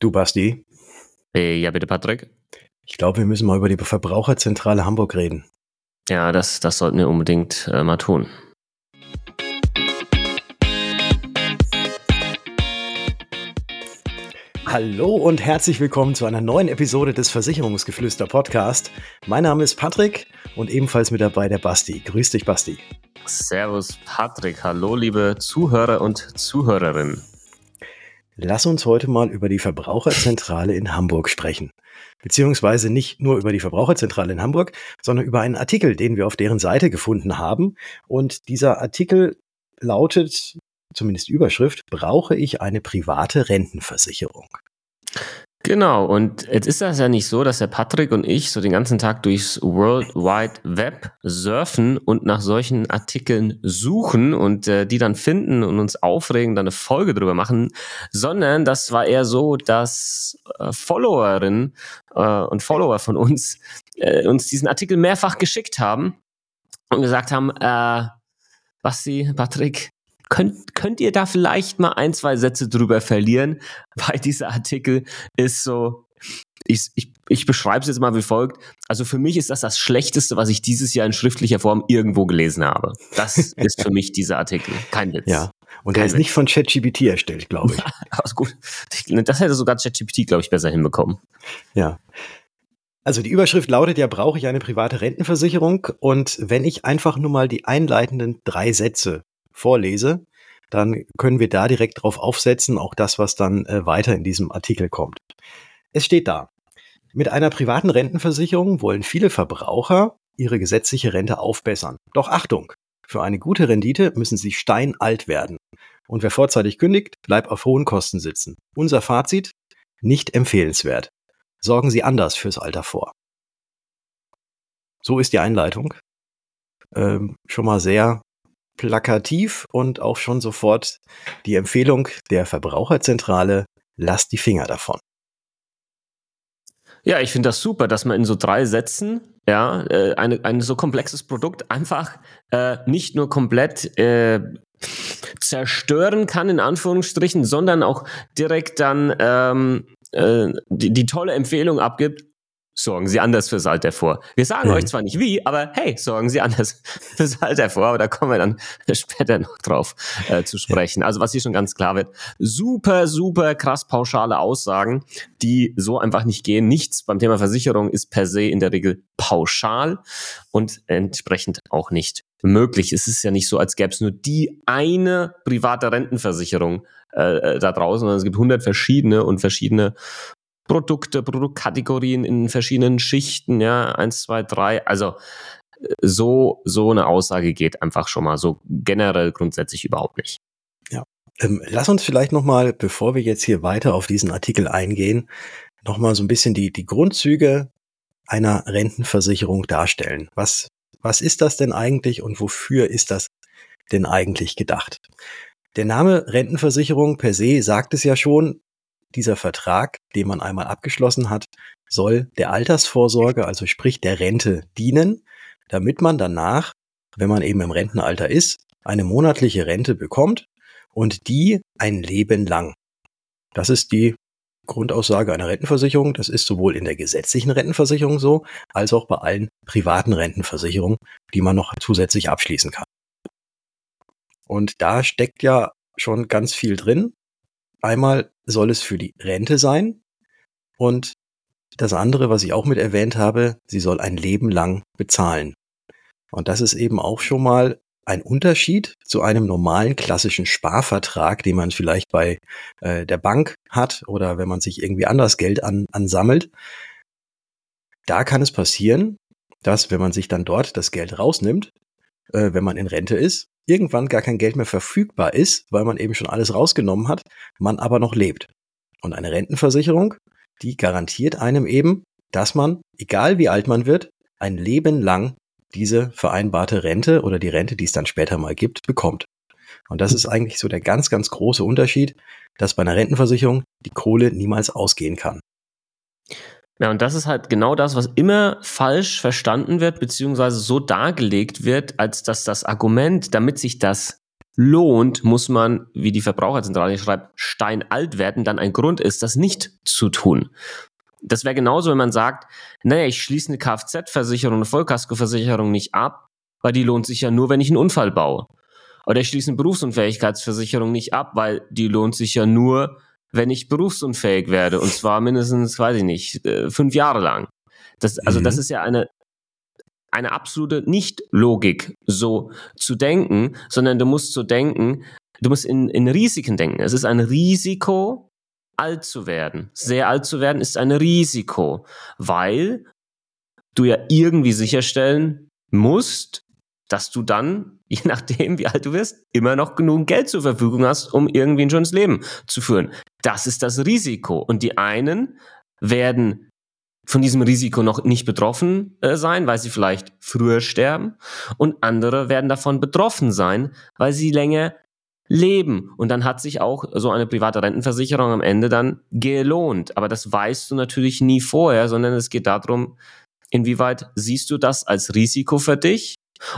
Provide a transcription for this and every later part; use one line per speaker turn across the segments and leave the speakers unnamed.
Du, Basti?
Ja, bitte, Patrick.
Ich glaube, wir müssen mal über die Verbraucherzentrale Hamburg reden.
Ja, das, das sollten wir unbedingt äh, mal tun.
Hallo und herzlich willkommen zu einer neuen Episode des Versicherungsgeflüster Podcast. Mein Name ist Patrick und ebenfalls mit dabei der Basti. Grüß dich, Basti.
Servus, Patrick. Hallo, liebe Zuhörer und Zuhörerinnen.
Lass uns heute mal über die Verbraucherzentrale in Hamburg sprechen. Beziehungsweise nicht nur über die Verbraucherzentrale in Hamburg, sondern über einen Artikel, den wir auf deren Seite gefunden haben. Und dieser Artikel lautet, zumindest Überschrift, brauche ich eine private Rentenversicherung?
Genau, und jetzt ist das ja nicht so, dass der Patrick und ich so den ganzen Tag durchs World Wide Web surfen und nach solchen Artikeln suchen und äh, die dann finden und uns aufregen, dann eine Folge drüber machen, sondern das war eher so, dass äh, Followerinnen äh, und Follower von uns äh, uns diesen Artikel mehrfach geschickt haben und gesagt haben, äh, Basti, Patrick, Könnt, könnt ihr da vielleicht mal ein, zwei Sätze drüber verlieren? Weil dieser Artikel ist so, ich, ich, ich beschreibe es jetzt mal wie folgt. Also für mich ist das das Schlechteste, was ich dieses Jahr in schriftlicher Form irgendwo gelesen habe. Das ist für mich dieser Artikel. Kein Witz.
Ja. Und der ist Witz. nicht von ChatGPT erstellt, glaube ich.
Aber gut. Das hätte sogar ChatGPT, glaube ich, besser hinbekommen.
Ja. Also die Überschrift lautet ja, brauche ich eine private Rentenversicherung? Und wenn ich einfach nur mal die einleitenden drei Sätze vorlese, dann können wir da direkt drauf aufsetzen, auch das, was dann äh, weiter in diesem Artikel kommt. Es steht da, mit einer privaten Rentenversicherung wollen viele Verbraucher ihre gesetzliche Rente aufbessern. Doch Achtung, für eine gute Rendite müssen sie steinalt werden. Und wer vorzeitig kündigt, bleibt auf hohen Kosten sitzen. Unser Fazit, nicht empfehlenswert. Sorgen Sie anders fürs Alter vor. So ist die Einleitung. Ähm, schon mal sehr plakativ und auch schon sofort die Empfehlung der Verbraucherzentrale, lasst die Finger davon.
Ja, ich finde das super, dass man in so drei Sätzen ja äh, eine, ein so komplexes Produkt einfach äh, nicht nur komplett äh, zerstören kann in Anführungsstrichen, sondern auch direkt dann ähm, äh, die, die tolle Empfehlung abgibt, sorgen Sie anders fürs Alter vor. Wir sagen mhm. euch zwar nicht wie, aber hey, sorgen Sie anders fürs Alter vor, aber da kommen wir dann später noch drauf äh, zu sprechen. Also was hier schon ganz klar wird, super, super krass pauschale Aussagen, die so einfach nicht gehen. Nichts beim Thema Versicherung ist per se in der Regel pauschal und entsprechend auch nicht möglich. Es ist ja nicht so, als gäbe es nur die eine private Rentenversicherung äh, äh da draußen, sondern es gibt hundert verschiedene und verschiedene Produkte, Produktkategorien in verschiedenen Schichten, ja, eins, zwei, drei. Also äh, so, so eine Aussage geht einfach schon mal so generell grundsätzlich überhaupt nicht.
Ja. Ähm, lass uns vielleicht nochmal, bevor wir jetzt hier weiter auf diesen Artikel eingehen, nochmal so ein bisschen die, die Grundzüge einer Rentenversicherung darstellen. Was, was ist das denn eigentlich und wofür ist das denn eigentlich gedacht? Der Name Rentenversicherung per se sagt es ja schon, dieser Vertrag, den man einmal abgeschlossen hat, soll der Altersvorsorge, also sprich der Rente, dienen, damit man danach, wenn man eben im Rentenalter ist, eine monatliche Rente bekommt und die ein Leben lang. Das ist die Grundaussage einer Rentenversicherung. Das ist sowohl in der gesetzlichen Rentenversicherung so, als auch bei allen privaten Rentenversicherungen, die man noch zusätzlich abschließen kann. Und da steckt ja schon ganz viel drin. Einmal soll es für die Rente sein und das andere, was ich auch mit erwähnt habe, sie soll ein Leben lang bezahlen. Und das ist eben auch schon mal ein Unterschied zu einem normalen klassischen Sparvertrag, den man vielleicht bei äh, der Bank hat oder wenn man sich irgendwie anders Geld an, ansammelt. Da kann es passieren, dass wenn man sich dann dort das Geld rausnimmt, äh, wenn man in Rente ist, irgendwann gar kein Geld mehr verfügbar ist, weil man eben schon alles rausgenommen hat, man aber noch lebt. Und eine Rentenversicherung, die garantiert einem eben, dass man, egal wie alt man wird, ein Leben lang diese vereinbarte Rente oder die Rente, die es dann später mal gibt, bekommt. Und das ist eigentlich so der ganz, ganz große Unterschied, dass bei einer Rentenversicherung die Kohle niemals ausgehen kann.
Ja, und das ist halt genau das, was immer falsch verstanden wird, beziehungsweise so dargelegt wird, als dass das Argument, damit sich das lohnt, muss man, wie die Verbraucherzentrale schreibt, steinalt werden, dann ein Grund ist, das nicht zu tun. Das wäre genauso, wenn man sagt, naja, ich schließe eine Kfz-Versicherung, eine Vollkaskoversicherung nicht ab, weil die lohnt sich ja nur, wenn ich einen Unfall baue. Oder ich schließe eine Berufsunfähigkeitsversicherung nicht ab, weil die lohnt sich ja nur, wenn ich berufsunfähig werde. Und zwar mindestens, weiß ich nicht, äh, fünf Jahre lang. Das, also mhm. das ist ja eine, eine absolute Nicht-Logik, so zu denken, sondern du musst so denken, du musst in, in Risiken denken. Es ist ein Risiko, alt zu werden. Sehr alt zu werden ist ein Risiko, weil du ja irgendwie sicherstellen musst, dass du dann, je nachdem, wie alt du wirst, immer noch genug Geld zur Verfügung hast, um irgendwie ein schönes Leben zu führen. Das ist das Risiko. Und die einen werden von diesem Risiko noch nicht betroffen äh, sein, weil sie vielleicht früher sterben. Und andere werden davon betroffen sein, weil sie länger leben. Und dann hat sich auch so eine private Rentenversicherung am Ende dann gelohnt. Aber das weißt du natürlich nie vorher, sondern es geht darum, inwieweit siehst du das als Risiko für dich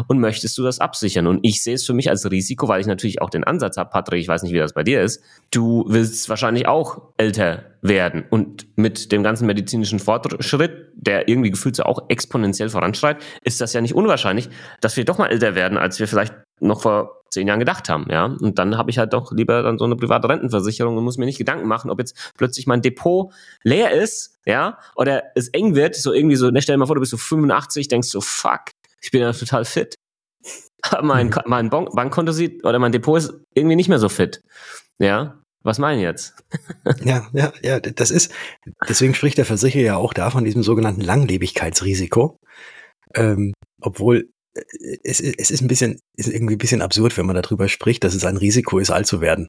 und möchtest du das absichern? Und ich sehe es für mich als Risiko, weil ich natürlich auch den Ansatz habe, Patrick, ich weiß nicht, wie das bei dir ist. Du willst wahrscheinlich auch älter werden und mit dem ganzen medizinischen Fortschritt, der irgendwie gefühlt so auch exponentiell voranschreitet, ist das ja nicht unwahrscheinlich, dass wir doch mal älter werden, als wir vielleicht noch vor zehn Jahren gedacht haben, ja. Und dann habe ich halt doch lieber dann so eine private Rentenversicherung und muss mir nicht Gedanken machen, ob jetzt plötzlich mein Depot leer ist, ja, oder es eng wird, so irgendwie so, ne, stell dir mal vor, du bist so 85, denkst so, fuck, ich bin ja total fit. mein, mhm. mein bon Bankkonto sieht, oder mein Depot ist irgendwie nicht mehr so fit. Ja, was meinen jetzt?
ja, ja, ja, das ist, deswegen spricht der Versicherer ja auch da von diesem sogenannten Langlebigkeitsrisiko. Ähm, obwohl äh, es, es ist ein bisschen, ist irgendwie ein bisschen absurd, wenn man darüber spricht, dass es ein Risiko ist, alt zu werden.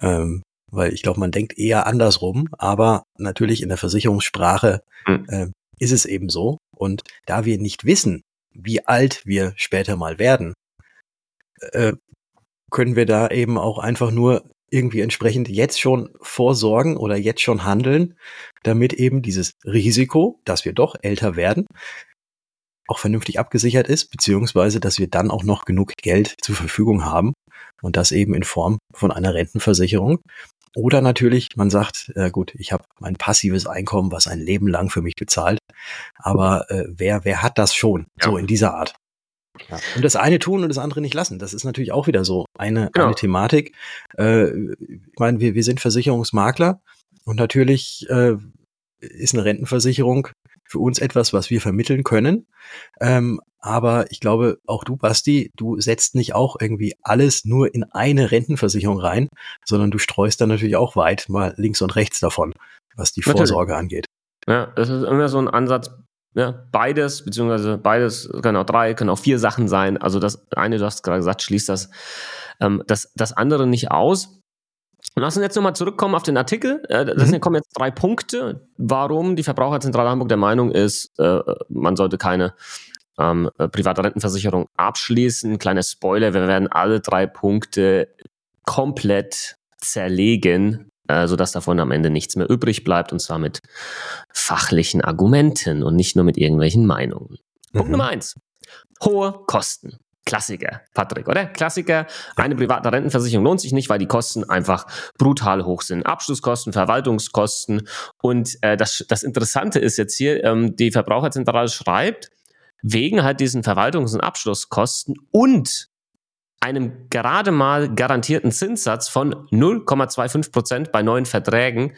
Ähm, weil ich glaube, man denkt eher andersrum, aber natürlich in der Versicherungssprache hm. äh, ist es eben so. Und da wir nicht wissen, wie alt wir später mal werden, äh, können wir da eben auch einfach nur irgendwie entsprechend jetzt schon vorsorgen oder jetzt schon handeln, damit eben dieses Risiko, dass wir doch älter werden, auch vernünftig abgesichert ist, beziehungsweise dass wir dann auch noch genug Geld zur Verfügung haben und das eben in Form von einer Rentenversicherung. Oder natürlich, man sagt, äh, gut, ich habe mein passives Einkommen, was ein Leben lang für mich bezahlt, aber äh, wer, wer hat das schon ja. so in dieser Art? Ja. Und das eine tun und das andere nicht lassen. Das ist natürlich auch wieder so eine, genau. eine Thematik. Äh, ich meine, wir, wir sind Versicherungsmakler und natürlich äh, ist eine Rentenversicherung für uns etwas, was wir vermitteln können. Ähm, aber ich glaube, auch du, Basti, du setzt nicht auch irgendwie alles nur in eine Rentenversicherung rein, sondern du streust dann natürlich auch weit mal links und rechts davon, was die natürlich. Vorsorge angeht.
Ja, das ist immer so ein Ansatz, ja, beides, beziehungsweise beides, können auch drei, können auch vier Sachen sein. Also das eine, du hast gerade gesagt, schließt das, ähm, das, das andere nicht aus. Lass uns jetzt nochmal zurückkommen auf den Artikel. Das mhm. kommen jetzt drei Punkte, warum die Verbraucherzentrale Hamburg der Meinung ist, äh, man sollte keine ähm, äh, private Rentenversicherung abschließen. Kleiner Spoiler, wir werden alle drei Punkte komplett zerlegen äh, sodass davon am Ende nichts mehr übrig bleibt und zwar mit fachlichen Argumenten und nicht nur mit irgendwelchen Meinungen. Mhm. Punkt Nummer eins. Hohe Kosten. Klassiker, Patrick, oder? Klassiker. Eine private Rentenversicherung lohnt sich nicht, weil die Kosten einfach brutal hoch sind. Abschlusskosten, Verwaltungskosten. Und äh, das, das Interessante ist jetzt hier, ähm, die Verbraucherzentrale schreibt, wegen halt diesen Verwaltungs- und Abschlusskosten und einem gerade mal garantierten Zinssatz von 0,25 Prozent bei neuen Verträgen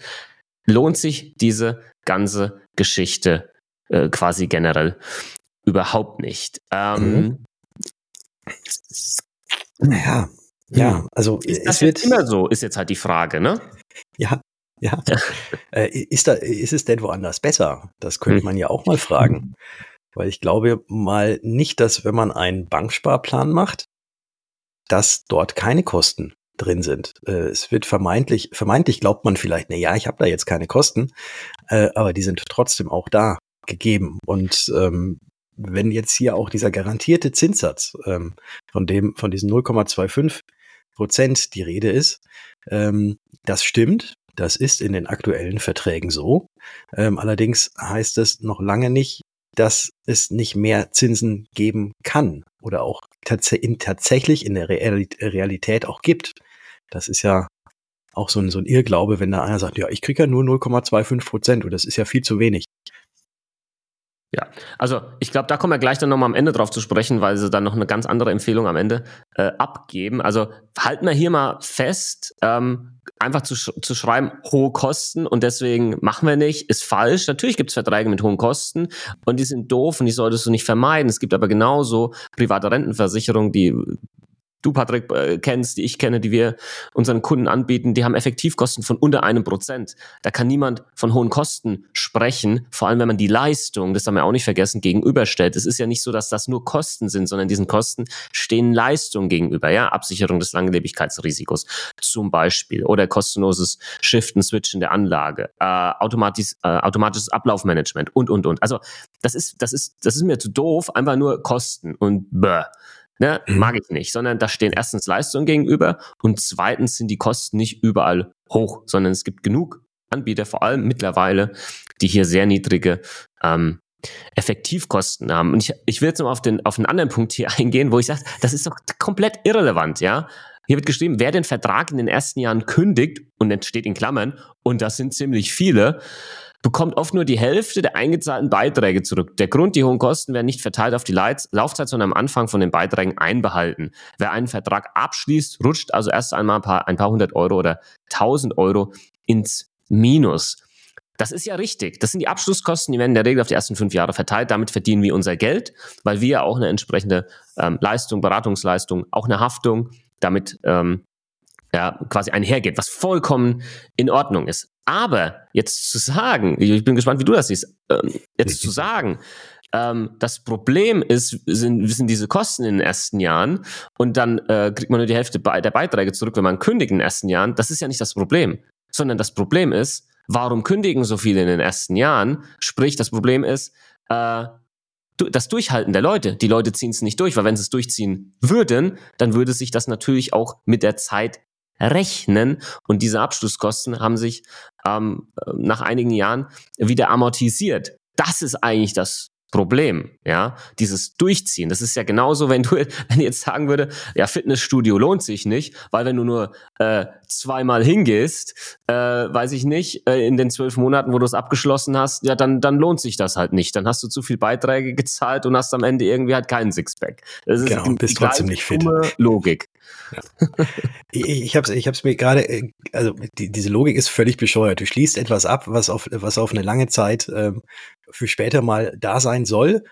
lohnt sich diese ganze Geschichte äh, quasi generell überhaupt nicht. Ähm, mhm.
Naja, ja, also
ist das wird immer so, ist jetzt halt die Frage, ne?
Ja, ja. äh, ist, da, ist es denn woanders besser? Das könnte hm. man ja auch mal fragen. Weil ich glaube mal nicht, dass wenn man einen Banksparplan macht, dass dort keine Kosten drin sind. Äh, es wird vermeintlich, vermeintlich glaubt man vielleicht, na ja, ich habe da jetzt keine Kosten, äh, aber die sind trotzdem auch da gegeben. Und ähm, wenn jetzt hier auch dieser garantierte Zinssatz ähm, von dem, von diesen 0,25 Prozent die Rede ist, ähm, das stimmt. Das ist in den aktuellen Verträgen so. Ähm, allerdings heißt es noch lange nicht, dass es nicht mehr Zinsen geben kann oder auch tats in, tatsächlich in der Realität auch gibt. Das ist ja auch so ein, so ein Irrglaube, wenn da einer sagt, ja, ich kriege ja nur 0,25 Prozent und das ist ja viel zu wenig.
Ja, also ich glaube, da kommen wir gleich dann nochmal am Ende drauf zu sprechen, weil sie dann noch eine ganz andere Empfehlung am Ende äh, abgeben. Also halten wir hier mal fest, ähm, einfach zu, sch zu schreiben, hohe Kosten und deswegen machen wir nicht, ist falsch. Natürlich gibt es Verträge mit hohen Kosten und die sind doof und die solltest du nicht vermeiden. Es gibt aber genauso private Rentenversicherungen, die du, Patrick, äh, kennst, die ich kenne, die wir unseren Kunden anbieten, die haben Effektivkosten von unter einem Prozent. Da kann niemand von hohen Kosten sprechen, vor allem wenn man die Leistung, das haben wir auch nicht vergessen, gegenüberstellt. Es ist ja nicht so, dass das nur Kosten sind, sondern diesen Kosten stehen Leistungen gegenüber, ja, Absicherung des Langlebigkeitsrisikos zum Beispiel oder kostenloses Shiften, Switchen der Anlage, äh, automatisch, äh, automatisches Ablaufmanagement und, und, und. Also das ist, das ist, das ist mir zu doof, einfach nur Kosten und bäh. Ne, mhm. mag ich nicht, sondern da stehen erstens Leistungen gegenüber und zweitens sind die Kosten nicht überall hoch, sondern es gibt genug Anbieter, vor allem mittlerweile, die hier sehr niedrige ähm, Effektivkosten haben. Und ich, ich will jetzt noch auf den, auf einen anderen Punkt hier eingehen, wo ich sage, das ist doch komplett irrelevant, ja. Hier wird geschrieben, wer den Vertrag in den ersten Jahren kündigt, und entsteht in Klammern, und das sind ziemlich viele, bekommt oft nur die Hälfte der eingezahlten Beiträge zurück. Der Grund, die hohen Kosten werden nicht verteilt auf die Laufzeit, sondern am Anfang von den Beiträgen einbehalten. Wer einen Vertrag abschließt, rutscht also erst einmal ein paar, ein paar hundert Euro oder tausend Euro ins Minus. Das ist ja richtig. Das sind die Abschlusskosten, die werden in der Regel auf die ersten fünf Jahre verteilt. Damit verdienen wir unser Geld, weil wir auch eine entsprechende ähm, Leistung, Beratungsleistung, auch eine Haftung damit ähm, ja, quasi einhergeht, was vollkommen in Ordnung ist. Aber jetzt zu sagen, ich bin gespannt, wie du das siehst, ähm, jetzt zu sagen, ähm, das Problem ist, sind, sind diese Kosten in den ersten Jahren und dann äh, kriegt man nur die Hälfte der Beiträge zurück, wenn man kündigt in den ersten Jahren. Das ist ja nicht das Problem, sondern das Problem ist, warum kündigen so viele in den ersten Jahren? Sprich, das Problem ist, äh, das Durchhalten der Leute. Die Leute ziehen es nicht durch, weil wenn sie es durchziehen würden, dann würde sich das natürlich auch mit der Zeit rechnen und diese Abschlusskosten haben sich ähm, nach einigen Jahren wieder amortisiert. Das ist eigentlich das Problem, ja, dieses Durchziehen. Das ist ja genauso, wenn du, wenn ich jetzt sagen würde, ja, Fitnessstudio lohnt sich nicht, weil wenn du nur äh, zweimal hingehst, äh, weiß ich nicht, äh, in den zwölf Monaten, wo du es abgeschlossen hast, ja, dann, dann lohnt sich das halt nicht. Dann hast du zu viel Beiträge gezahlt und hast am Ende irgendwie halt keinen Sixpack.
Das ist genau, bist trotzdem nicht fit.
Logik.
Ja. ich habe es ich hab's mir gerade, äh, also die, diese Logik ist völlig bescheuert. Du schließt etwas ab, was auf, was auf eine lange Zeit ähm, für später mal da sein soll.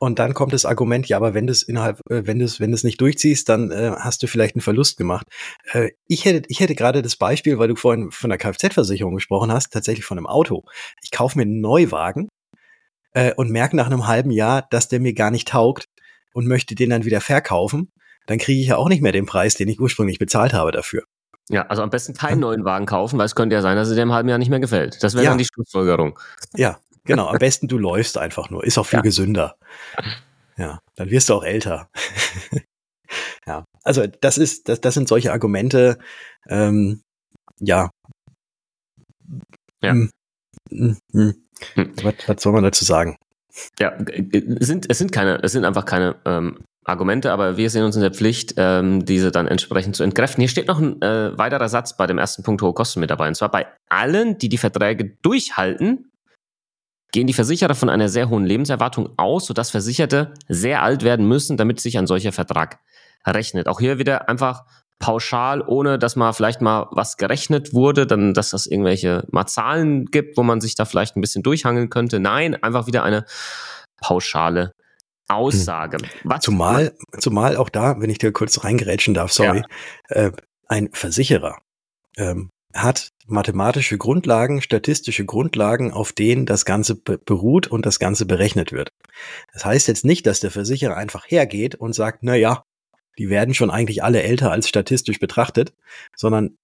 Und dann kommt das Argument, ja, aber wenn du es innerhalb, äh, wenn du es, wenn du es nicht durchziehst, dann äh, hast du vielleicht einen Verlust gemacht. Äh, ich hätte, ich hätte gerade das Beispiel, weil du vorhin von der Kfz-Versicherung gesprochen hast, tatsächlich von einem Auto. Ich kaufe mir einen Neuwagen äh, und merke nach einem halben Jahr, dass der mir gar nicht taugt und möchte den dann wieder verkaufen. Dann kriege ich ja auch nicht mehr den Preis, den ich ursprünglich bezahlt habe dafür.
Ja, also am besten keinen neuen Wagen kaufen, weil es könnte ja sein, dass er dir im halben Jahr nicht mehr gefällt. Das wäre ja. dann die Schlussfolgerung.
Ja, Genau, am besten du läufst einfach nur. Ist auch viel ja. gesünder. Ja, dann wirst du auch älter. ja, also das ist, das, das sind solche Argumente, ähm, ja.
Ja. Hm, hm,
hm. hm. Was, was soll man dazu sagen?
Ja, es sind, es sind keine, es sind einfach keine ähm, Argumente, aber wir sehen uns in der Pflicht, ähm, diese dann entsprechend zu entkräften. Hier steht noch ein äh, weiterer Satz bei dem ersten Punkt hohe Kosten mit dabei. Und zwar bei allen, die die Verträge durchhalten, gehen die Versicherer von einer sehr hohen Lebenserwartung aus, sodass Versicherte sehr alt werden müssen, damit sich ein solcher Vertrag rechnet. Auch hier wieder einfach pauschal, ohne dass mal vielleicht mal was gerechnet wurde, dann, dass das irgendwelche mal Zahlen gibt, wo man sich da vielleicht ein bisschen durchhangeln könnte. Nein, einfach wieder eine pauschale Aussage.
Hm. zumal, zumal auch da, wenn ich dir kurz reingerätschen darf, sorry, ja. äh, ein Versicherer ähm, hat mathematische Grundlagen, statistische Grundlagen, auf denen das Ganze beruht und das Ganze berechnet wird. Das heißt jetzt nicht, dass der Versicherer einfach hergeht und sagt, na ja, die werden schon eigentlich alle älter als statistisch betrachtet, sondern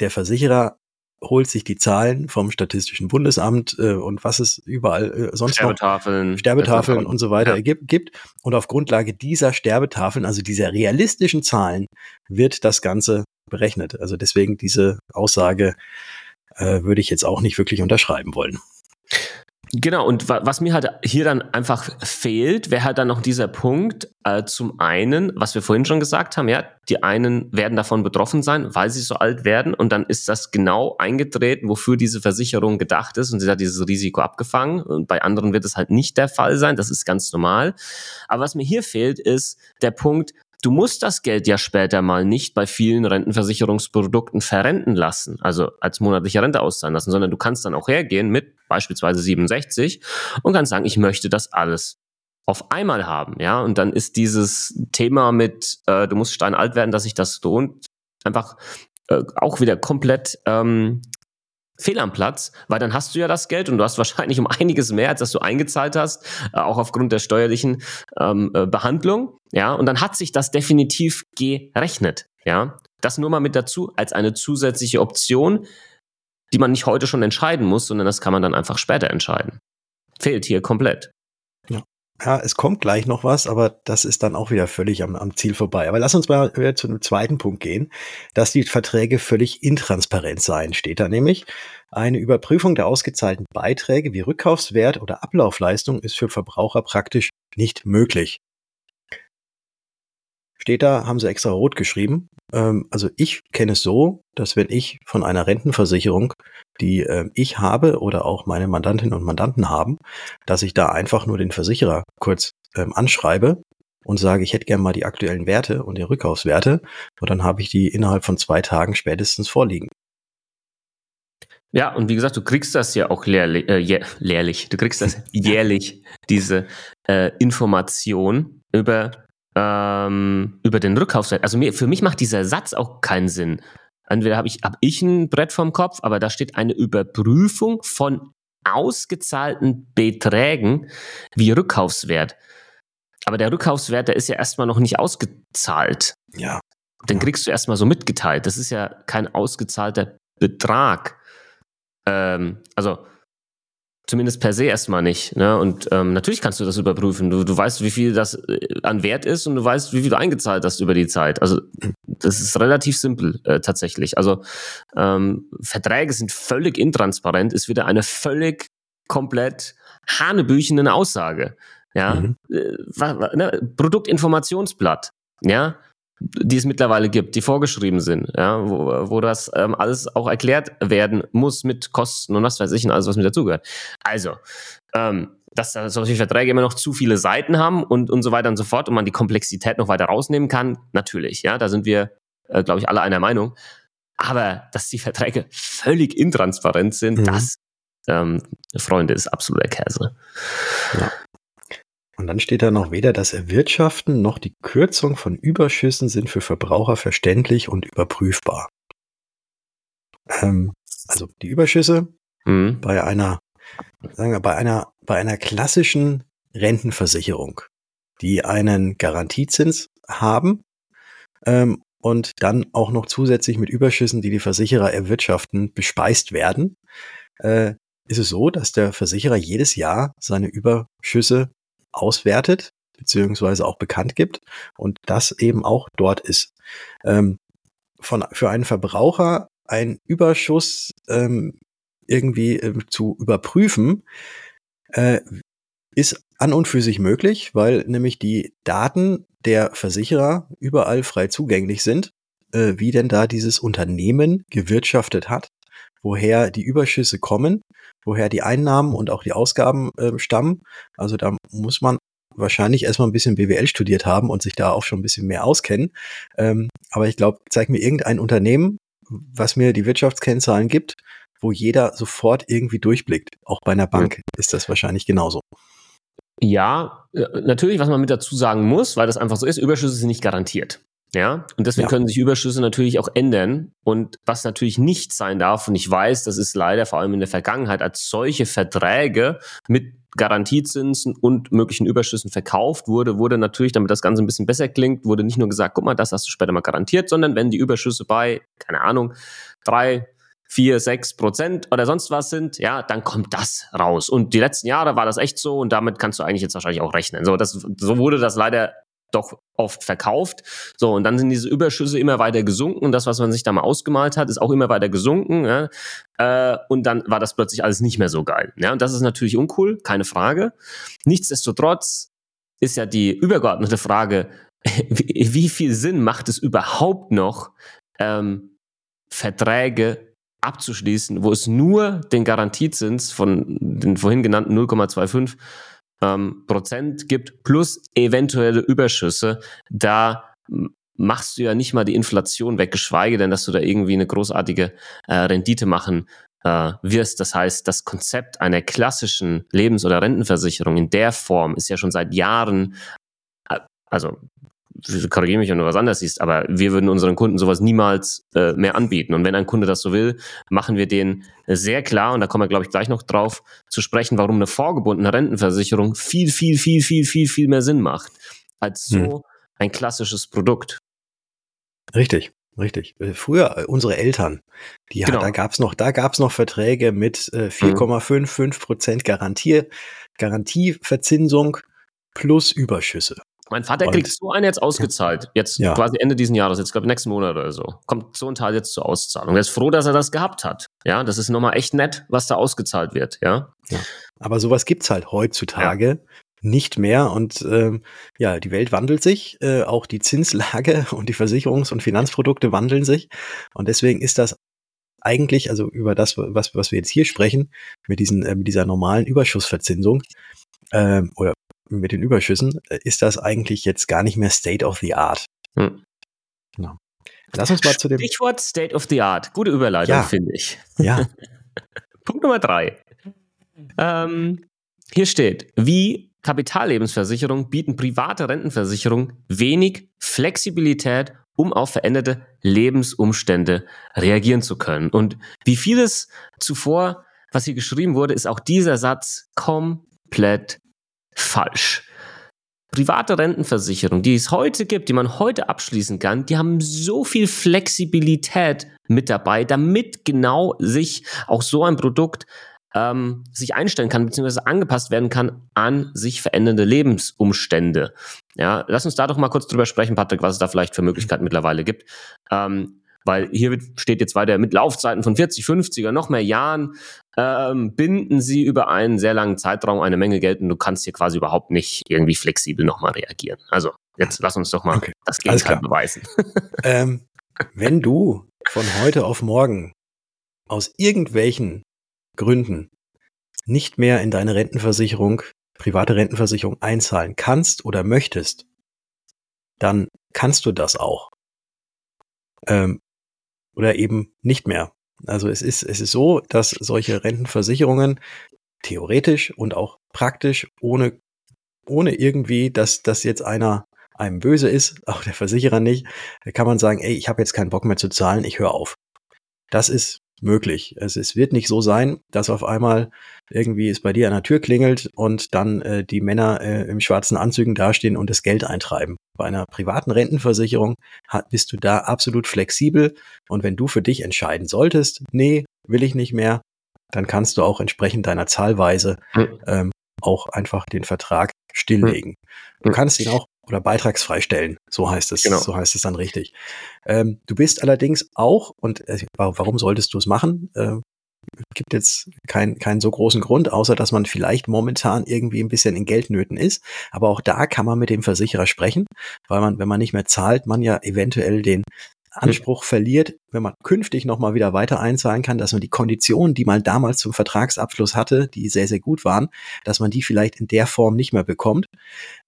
der Versicherer holt sich die Zahlen vom Statistischen Bundesamt äh, und was es überall äh, sonst
Sterbetafeln,
noch Sterbetafeln und so weiter ja. gibt, gibt. Und auf Grundlage dieser Sterbetafeln, also dieser realistischen Zahlen, wird das Ganze berechnet. Also deswegen diese Aussage äh, würde ich jetzt auch nicht wirklich unterschreiben wollen.
Genau, und was mir halt hier dann einfach fehlt, wäre halt dann noch dieser Punkt, äh, zum einen, was wir vorhin schon gesagt haben, ja, die einen werden davon betroffen sein, weil sie so alt werden und dann ist das genau eingetreten, wofür diese Versicherung gedacht ist und sie hat dieses Risiko abgefangen und bei anderen wird es halt nicht der Fall sein, das ist ganz normal. Aber was mir hier fehlt, ist der Punkt, Du musst das Geld ja später mal nicht bei vielen Rentenversicherungsprodukten verrenten lassen, also als monatliche Rente auszahlen lassen, sondern du kannst dann auch hergehen mit beispielsweise 67 und kannst sagen, ich möchte das alles auf einmal haben, ja, und dann ist dieses Thema mit, äh, du musst steinalt werden, dass sich das lohnt, einfach äh, auch wieder komplett ähm, fehl am Platz, weil dann hast du ja das Geld und du hast wahrscheinlich um einiges mehr, als das du eingezahlt hast, äh, auch aufgrund der steuerlichen ähm, äh, Behandlung. Ja, und dann hat sich das definitiv gerechnet. Ja, das nur mal mit dazu als eine zusätzliche Option, die man nicht heute schon entscheiden muss, sondern das kann man dann einfach später entscheiden. Fehlt hier komplett.
Ja, es kommt gleich noch was, aber das ist dann auch wieder völlig am, am Ziel vorbei. Aber lass uns mal wieder zu einem zweiten Punkt gehen, dass die Verträge völlig intransparent seien, steht da nämlich. Eine Überprüfung der ausgezahlten Beiträge wie Rückkaufswert oder Ablaufleistung ist für Verbraucher praktisch nicht möglich. Steht da, haben sie extra rot geschrieben. Ähm, also ich kenne es so, dass wenn ich von einer Rentenversicherung, die äh, ich habe oder auch meine Mandantinnen und Mandanten haben, dass ich da einfach nur den Versicherer kurz ähm, anschreibe und sage, ich hätte gerne mal die aktuellen Werte und die Rückkaufswerte und dann habe ich die innerhalb von zwei Tagen spätestens vorliegen.
Ja, und wie gesagt, du kriegst das ja auch lehrlich, äh, du kriegst das jährlich, diese äh, Information über ähm, über den Rückkaufswert. Also mir, für mich macht dieser Satz auch keinen Sinn. Entweder habe ich, hab ich ein Brett vom Kopf, aber da steht eine Überprüfung von ausgezahlten Beträgen wie Rückkaufswert. Aber der Rückkaufswert, der ist ja erstmal noch nicht ausgezahlt.
Ja.
Den kriegst du erstmal so mitgeteilt. Das ist ja kein ausgezahlter Betrag. Ähm, also Zumindest per se erstmal nicht. Ne? Und ähm, natürlich kannst du das überprüfen. Du, du weißt, wie viel das äh, an Wert ist und du weißt, wie viel du eingezahlt hast über die Zeit. Also das ist relativ simpel äh, tatsächlich. Also ähm, Verträge sind völlig intransparent, ist wieder eine völlig komplett hanebüchene Aussage. Ja, mhm. äh, ne? Produktinformationsblatt. Ja, die es mittlerweile gibt, die vorgeschrieben sind, ja, wo, wo das ähm, alles auch erklärt werden muss mit Kosten und was weiß ich und alles, was mit dazugehört. Also, ähm, dass solche Verträge immer noch zu viele Seiten haben und, und so weiter und so fort und man die Komplexität noch weiter rausnehmen kann, natürlich, ja, da sind wir, äh, glaube ich, alle einer Meinung. Aber dass die Verträge völlig intransparent sind, mhm. das, ähm, Freunde, ist absoluter Käse.
Ja. Und dann steht da noch, weder das Erwirtschaften noch die Kürzung von Überschüssen sind für Verbraucher verständlich und überprüfbar. Ähm, also die Überschüsse mhm. bei einer, sagen wir, bei einer, bei einer klassischen Rentenversicherung, die einen Garantiezins haben ähm, und dann auch noch zusätzlich mit Überschüssen, die die Versicherer erwirtschaften, bespeist werden, äh, ist es so, dass der Versicherer jedes Jahr seine Überschüsse auswertet beziehungsweise auch bekannt gibt und das eben auch dort ist. Ähm, von, für einen Verbraucher ein Überschuss ähm, irgendwie äh, zu überprüfen, äh, ist an und für sich möglich, weil nämlich die Daten der Versicherer überall frei zugänglich sind, äh, wie denn da dieses Unternehmen gewirtschaftet hat, woher die Überschüsse kommen, woher die Einnahmen und auch die Ausgaben äh, stammen. Also da muss man wahrscheinlich erstmal ein bisschen BWL studiert haben und sich da auch schon ein bisschen mehr auskennen. Ähm, aber ich glaube, zeig mir irgendein Unternehmen, was mir die Wirtschaftskennzahlen gibt, wo jeder sofort irgendwie durchblickt. Auch bei einer Bank ja. ist das wahrscheinlich genauso.
Ja, äh, natürlich, was man mit dazu sagen muss, weil das einfach so ist, Überschüsse sind nicht garantiert. Ja, und deswegen ja. können sich Überschüsse natürlich auch ändern. Und was natürlich nicht sein darf, und ich weiß, das ist leider vor allem in der Vergangenheit als solche Verträge mit Garantiezinsen und möglichen Überschüssen verkauft wurde, wurde natürlich, damit das Ganze ein bisschen besser klingt, wurde nicht nur gesagt, guck mal, das hast du später mal garantiert, sondern wenn die Überschüsse bei, keine Ahnung, drei, vier, sechs Prozent oder sonst was sind, ja, dann kommt das raus. Und die letzten Jahre war das echt so und damit kannst du eigentlich jetzt wahrscheinlich auch rechnen. So, das, so wurde das leider doch oft verkauft. So, und dann sind diese Überschüsse immer weiter gesunken und das, was man sich da mal ausgemalt hat, ist auch immer weiter gesunken. Ja? Äh, und dann war das plötzlich alles nicht mehr so geil. Ja? Und das ist natürlich uncool, keine Frage. Nichtsdestotrotz ist ja die übergeordnete Frage, wie, wie viel Sinn macht es überhaupt noch, ähm, Verträge abzuschließen, wo es nur den Garantiezins von den vorhin genannten 0,25 ähm, Prozent gibt, plus eventuelle Überschüsse, da machst du ja nicht mal die Inflation weg, geschweige denn, dass du da irgendwie eine großartige äh, Rendite machen äh, wirst. Das heißt, das Konzept einer klassischen Lebens- oder Rentenversicherung in der Form ist ja schon seit Jahren, äh, also korrigiere mich, wenn du was anderes siehst, aber wir würden unseren Kunden sowas niemals äh, mehr anbieten. Und wenn ein Kunde das so will, machen wir den sehr klar, und da kommen wir, glaube ich, gleich noch drauf zu sprechen, warum eine vorgebundene Rentenversicherung viel, viel, viel, viel, viel, viel mehr Sinn macht als so hm. ein klassisches Produkt.
Richtig. Richtig. Äh, früher äh, unsere Eltern, die genau. da gab's noch, da gab's noch Verträge mit äh, 4,55 mhm. Prozent Garantie, Garantieverzinsung plus Überschüsse.
Mein Vater und, kriegt so einen jetzt ausgezahlt, jetzt ja. quasi Ende diesen Jahres, jetzt glaube ich nächsten Monat oder so, kommt so ein Teil jetzt zur Auszahlung. Er ist froh, dass er das gehabt hat. Ja, das ist nochmal echt nett, was da ausgezahlt wird. Ja. ja.
Aber sowas gibt's halt heutzutage ja. nicht mehr und ähm, ja, die Welt wandelt sich, äh, auch die Zinslage und die Versicherungs- und Finanzprodukte wandeln sich und deswegen ist das eigentlich, also über das, was, was wir jetzt hier sprechen, mit, diesen, äh, mit dieser normalen Überschussverzinsung, ähm, oder mit den Überschüssen, äh, ist das eigentlich jetzt gar nicht mehr State of the Art. Hm.
Genau. Lass uns mal zu dem. Stichwort State of the Art. Gute Überleitung, ja. finde ich.
Ja.
Punkt Nummer drei. Ähm, hier steht, wie Kapitallebensversicherung bieten private Rentenversicherungen wenig Flexibilität, um auf veränderte Lebensumstände reagieren zu können. Und wie vieles zuvor, was hier geschrieben wurde, ist auch dieser Satz komplett falsch. Private Rentenversicherungen, die es heute gibt, die man heute abschließen kann, die haben so viel Flexibilität mit dabei, damit genau sich auch so ein Produkt ähm, sich einstellen kann, beziehungsweise angepasst werden kann an sich verändernde Lebensumstände. Ja, lass uns da doch mal kurz drüber sprechen, Patrick, was es da vielleicht für Möglichkeiten mittlerweile gibt. Ähm, weil hier steht jetzt weiter mit Laufzeiten von 40, 50er, noch mehr Jahren, ähm, binden sie über einen sehr langen Zeitraum eine Menge Geld und du kannst hier quasi überhaupt nicht irgendwie flexibel nochmal reagieren. Also jetzt lass uns doch mal okay. das Gegenteil beweisen.
ähm, wenn du von heute auf morgen aus irgendwelchen Gründen nicht mehr in deine Rentenversicherung, private Rentenversicherung einzahlen kannst oder möchtest, dann kannst du das auch. Ähm, oder eben nicht mehr. Also es ist, es ist so, dass solche Rentenversicherungen theoretisch und auch praktisch ohne, ohne irgendwie, dass, dass jetzt einer einem böse ist, auch der Versicherer nicht, kann man sagen, ey, ich habe jetzt keinen Bock mehr zu zahlen, ich höre auf. Das ist möglich. Es, es wird nicht so sein, dass auf einmal irgendwie es bei dir an der Tür klingelt und dann äh, die Männer äh, im schwarzen Anzügen dastehen und das Geld eintreiben. Bei einer privaten Rentenversicherung hat, bist du da absolut flexibel und wenn du für dich entscheiden solltest, nee, will ich nicht mehr, dann kannst du auch entsprechend deiner Zahlweise ähm, auch einfach den Vertrag stilllegen. Du kannst ihn auch oder beitragsfrei stellen, so heißt es, genau. so heißt es dann richtig. Ähm, du bist allerdings auch, und äh, warum solltest du es machen? Äh, gibt jetzt keinen keinen so großen Grund, außer dass man vielleicht momentan irgendwie ein bisschen in Geldnöten ist. Aber auch da kann man mit dem Versicherer sprechen, weil man, wenn man nicht mehr zahlt, man ja eventuell den Anspruch verliert, wenn man künftig nochmal wieder weiter einzahlen kann, dass man die Konditionen, die man damals zum Vertragsabschluss hatte, die sehr, sehr gut waren, dass man die vielleicht in der Form nicht mehr bekommt.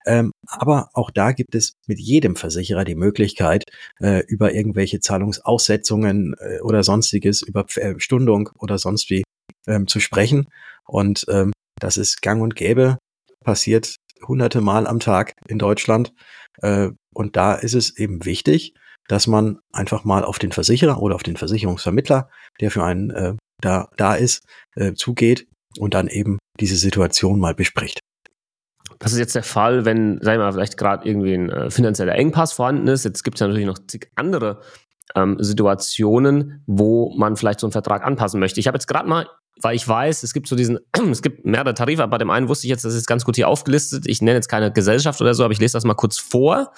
Ähm, aber auch da gibt es mit jedem Versicherer die Möglichkeit, äh, über irgendwelche Zahlungsaussetzungen äh, oder sonstiges, über äh, Stundung oder sonst wie ähm, zu sprechen. Und ähm, das ist gang und gäbe, passiert hunderte Mal am Tag in Deutschland. Äh, und da ist es eben wichtig, dass man einfach mal auf den Versicherer oder auf den Versicherungsvermittler, der für einen äh, da, da ist, äh, zugeht und dann eben diese Situation mal bespricht.
Das ist jetzt der Fall, wenn, sagen wir mal, vielleicht gerade irgendwie ein äh, finanzieller Engpass vorhanden ist. Jetzt gibt es ja natürlich noch zig andere ähm, Situationen, wo man vielleicht so einen Vertrag anpassen möchte. Ich habe jetzt gerade mal, weil ich weiß, es gibt so diesen, es gibt mehrere Tarife, bei dem einen wusste ich jetzt, das ist ganz gut hier aufgelistet. Ich nenne jetzt keine Gesellschaft oder so, aber ich lese das mal kurz vor.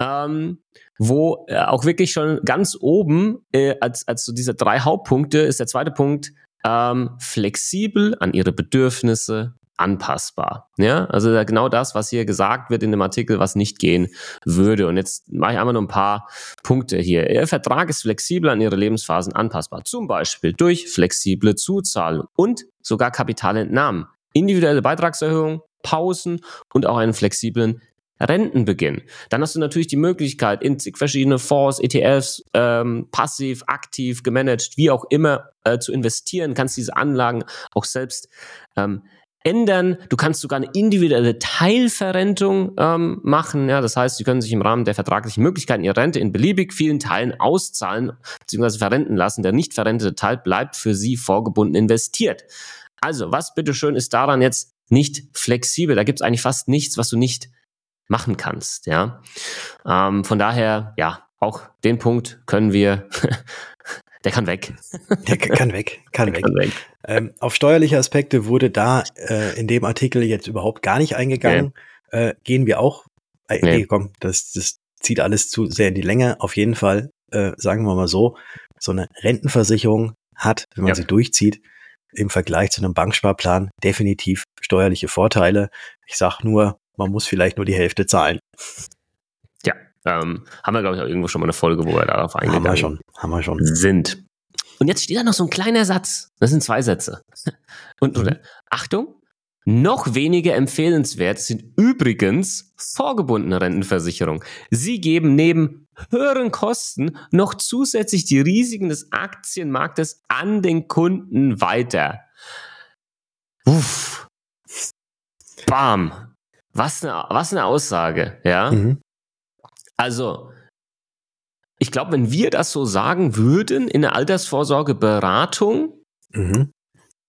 Ähm, wo äh, auch wirklich schon ganz oben äh, als, als so diese drei Hauptpunkte ist der zweite Punkt ähm, flexibel an ihre Bedürfnisse anpassbar. Ja, also genau das, was hier gesagt wird in dem Artikel, was nicht gehen würde. Und jetzt mache ich einmal nur ein paar Punkte hier. Ihr Vertrag ist flexibel an ihre Lebensphasen anpassbar. Zum Beispiel durch flexible Zuzahlung und sogar Kapitalentnahmen, individuelle Beitragserhöhung, Pausen und auch einen flexiblen Rentenbeginn. Dann hast du natürlich die Möglichkeit, in verschiedene Fonds, ETFs, ähm, passiv, aktiv, gemanagt, wie auch immer, äh, zu investieren, kannst diese Anlagen auch selbst ähm, ändern. Du kannst sogar eine individuelle Teilverrentung ähm, machen. Ja, das heißt, sie können sich im Rahmen der vertraglichen Möglichkeiten ihre Rente in beliebig vielen Teilen auszahlen bzw. verrenten lassen. Der nicht verrentete Teil bleibt für sie vorgebunden investiert. Also, was bitteschön ist daran jetzt nicht flexibel? Da gibt es eigentlich fast nichts, was du nicht machen kannst. Ja, ähm, von daher, ja, auch den Punkt können wir, der kann weg.
Der kann weg, kann der weg. Kann weg. Ähm, auf steuerliche Aspekte wurde da äh, in dem Artikel jetzt überhaupt gar nicht eingegangen. Nee. Äh, gehen wir auch. Äh, nee. nee, komm, das, das zieht alles zu sehr in die Länge. Auf jeden Fall, äh, sagen wir mal so, so eine Rentenversicherung hat, wenn man ja. sie durchzieht, im Vergleich zu einem Banksparplan definitiv steuerliche Vorteile. Ich sag nur, man muss vielleicht nur die Hälfte zahlen.
Ja, ähm, haben wir, glaube ich, auch irgendwo schon mal eine Folge, wo wir darauf eingegangen
haben wir schon, haben wir schon.
sind. Und jetzt steht da noch so ein kleiner Satz. Das sind zwei Sätze. Und mhm. Achtung, noch weniger empfehlenswert sind übrigens vorgebundene Rentenversicherungen. Sie geben neben höheren Kosten noch zusätzlich die Risiken des Aktienmarktes an den Kunden weiter. Uff. Bam. Was eine, was eine Aussage, ja. Mhm. Also, ich glaube, wenn wir das so sagen würden in der Altersvorsorgeberatung, mhm.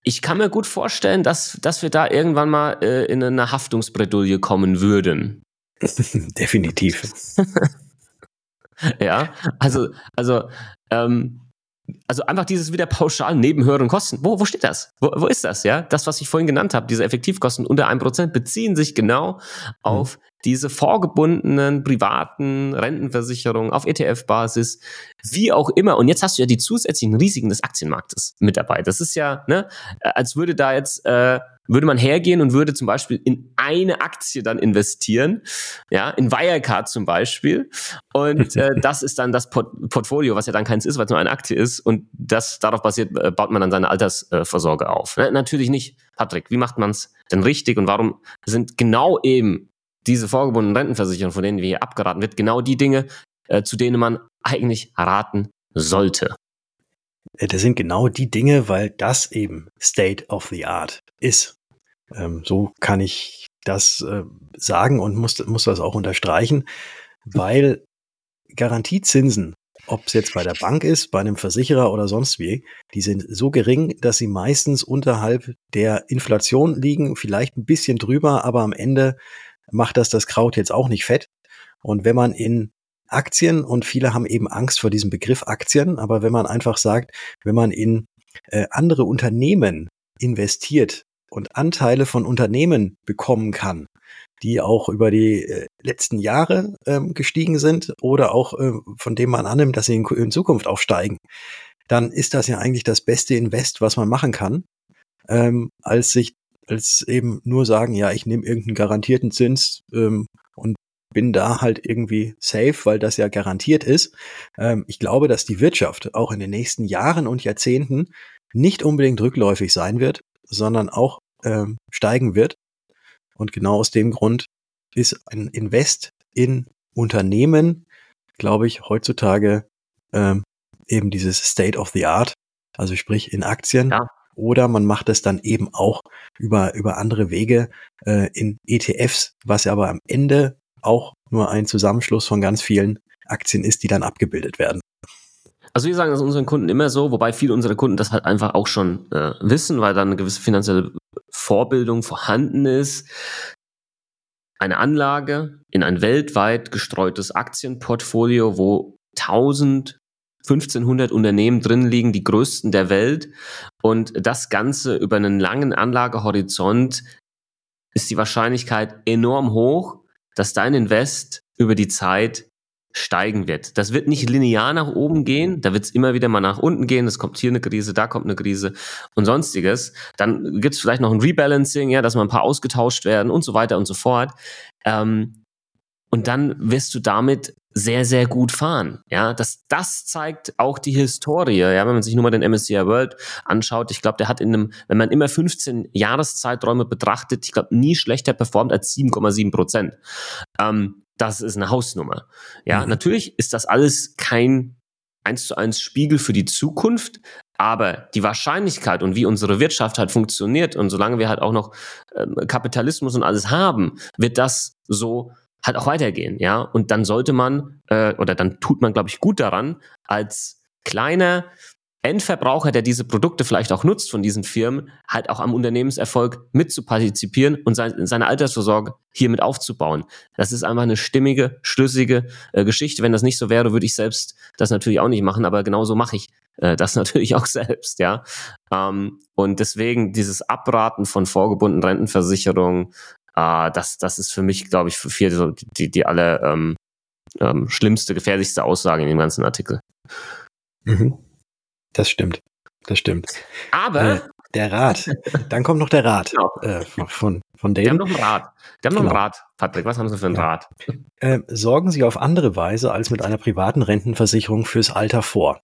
ich kann mir gut vorstellen, dass, dass wir da irgendwann mal äh, in eine Haftungsbredouille kommen würden.
Definitiv.
ja, also, also ähm, also einfach dieses wieder pauschal neben höheren Kosten. Wo, wo steht das? Wo, wo ist das? Ja, das, was ich vorhin genannt habe, diese Effektivkosten unter einem Prozent beziehen sich genau auf mhm. diese vorgebundenen privaten Rentenversicherungen auf ETF-Basis, wie auch immer. Und jetzt hast du ja die zusätzlichen Risiken des Aktienmarktes mit dabei. Das ist ja, ne, als würde da jetzt äh, würde man hergehen und würde zum Beispiel in eine Aktie dann investieren, ja, in Wirecard zum Beispiel. Und äh, das ist dann das Port Portfolio, was ja dann keins ist, weil es nur eine Aktie ist. Und das darauf basiert, äh, baut man dann seine Altersvorsorge auf. Ne? Natürlich nicht. Patrick, wie macht man es denn richtig und warum sind genau eben diese vorgebundenen Rentenversicherungen, von denen wir hier abgeraten wird, genau die Dinge, äh, zu denen man eigentlich raten sollte?
Äh, das sind genau die Dinge, weil das eben State of the Art ist. Ähm, so kann ich das sagen und muss, muss das auch unterstreichen, weil Garantiezinsen, ob es jetzt bei der Bank ist, bei einem Versicherer oder sonst wie, die sind so gering, dass sie meistens unterhalb der Inflation liegen, vielleicht ein bisschen drüber, aber am Ende macht das das Kraut jetzt auch nicht fett. Und wenn man in Aktien, und viele haben eben Angst vor diesem Begriff Aktien, aber wenn man einfach sagt, wenn man in äh, andere Unternehmen investiert, und Anteile von Unternehmen bekommen kann, die auch über die äh, letzten Jahre ähm, gestiegen sind oder auch äh, von dem man annimmt, dass sie in, in, Zukunft auch steigen, dann ist das ja eigentlich das beste Invest, was man machen kann, ähm, als sich als eben nur sagen, ja, ich nehme irgendeinen garantierten Zins ähm, und bin da halt irgendwie safe, weil das ja garantiert ist. Ähm, ich glaube, dass die Wirtschaft auch in den nächsten Jahren und Jahrzehnten nicht unbedingt rückläufig sein wird, sondern auch ähm, steigen wird. Und genau aus dem Grund ist ein Invest in Unternehmen, glaube ich, heutzutage ähm, eben dieses State of the Art, also sprich in Aktien. Ja. Oder man macht es dann eben auch über, über andere Wege äh, in ETFs, was ja aber am Ende auch nur ein Zusammenschluss von ganz vielen Aktien ist, die dann abgebildet werden.
Also wir sagen das unseren Kunden immer so, wobei viele unserer Kunden das halt einfach auch schon äh, wissen, weil dann eine gewisse finanzielle Vorbildung vorhanden ist. Eine Anlage in ein weltweit gestreutes Aktienportfolio, wo 1000 1500 Unternehmen drin liegen, die größten der Welt. Und das Ganze über einen langen Anlagehorizont ist die Wahrscheinlichkeit enorm hoch, dass dein Invest über die Zeit steigen wird. Das wird nicht linear nach oben gehen, da wird es immer wieder mal nach unten gehen, es kommt hier eine Krise, da kommt eine Krise und sonstiges. Dann gibt es vielleicht noch ein Rebalancing, ja, dass mal ein paar ausgetauscht werden und so weiter und so fort. Ähm, und dann wirst du damit sehr, sehr gut fahren. Ja, das, das zeigt auch die Historie. Ja, wenn man sich nur mal den MSCI World anschaut, ich glaube, der hat in einem, wenn man immer 15 Jahreszeiträume betrachtet, ich glaube, nie schlechter performt als 7,7 Prozent. Ähm, das ist eine Hausnummer. Ja, mhm. natürlich ist das alles kein eins zu eins Spiegel für die Zukunft, aber die Wahrscheinlichkeit und wie unsere Wirtschaft halt funktioniert und solange wir halt auch noch ähm, Kapitalismus und alles haben, wird das so halt auch weitergehen, ja. Und dann sollte man äh, oder dann tut man, glaube ich, gut daran, als kleiner Endverbraucher, der diese Produkte vielleicht auch nutzt von diesen Firmen, halt auch am Unternehmenserfolg mitzupartizipieren und seine Altersvorsorge hiermit aufzubauen. Das ist einfach eine stimmige, schlüssige äh, Geschichte. Wenn das nicht so wäre, würde ich selbst das natürlich auch nicht machen, aber genauso mache ich äh, das natürlich auch selbst, ja. Ähm, und deswegen dieses Abraten von vorgebundenen Rentenversicherungen, äh, das, das ist für mich, glaube ich, für viele so die, die alle ähm, ähm, schlimmste, gefährlichste Aussage in dem ganzen Artikel.
Mhm. Das stimmt. Das stimmt.
Aber
äh, der Rat. Dann kommt noch der Rat genau. äh, von, von denen.
Die haben noch einen Rat. Die haben noch einen genau. Rat. Patrick, was haben Sie für einen ja. Rat?
Äh, sorgen Sie auf andere Weise als mit einer privaten Rentenversicherung fürs Alter vor.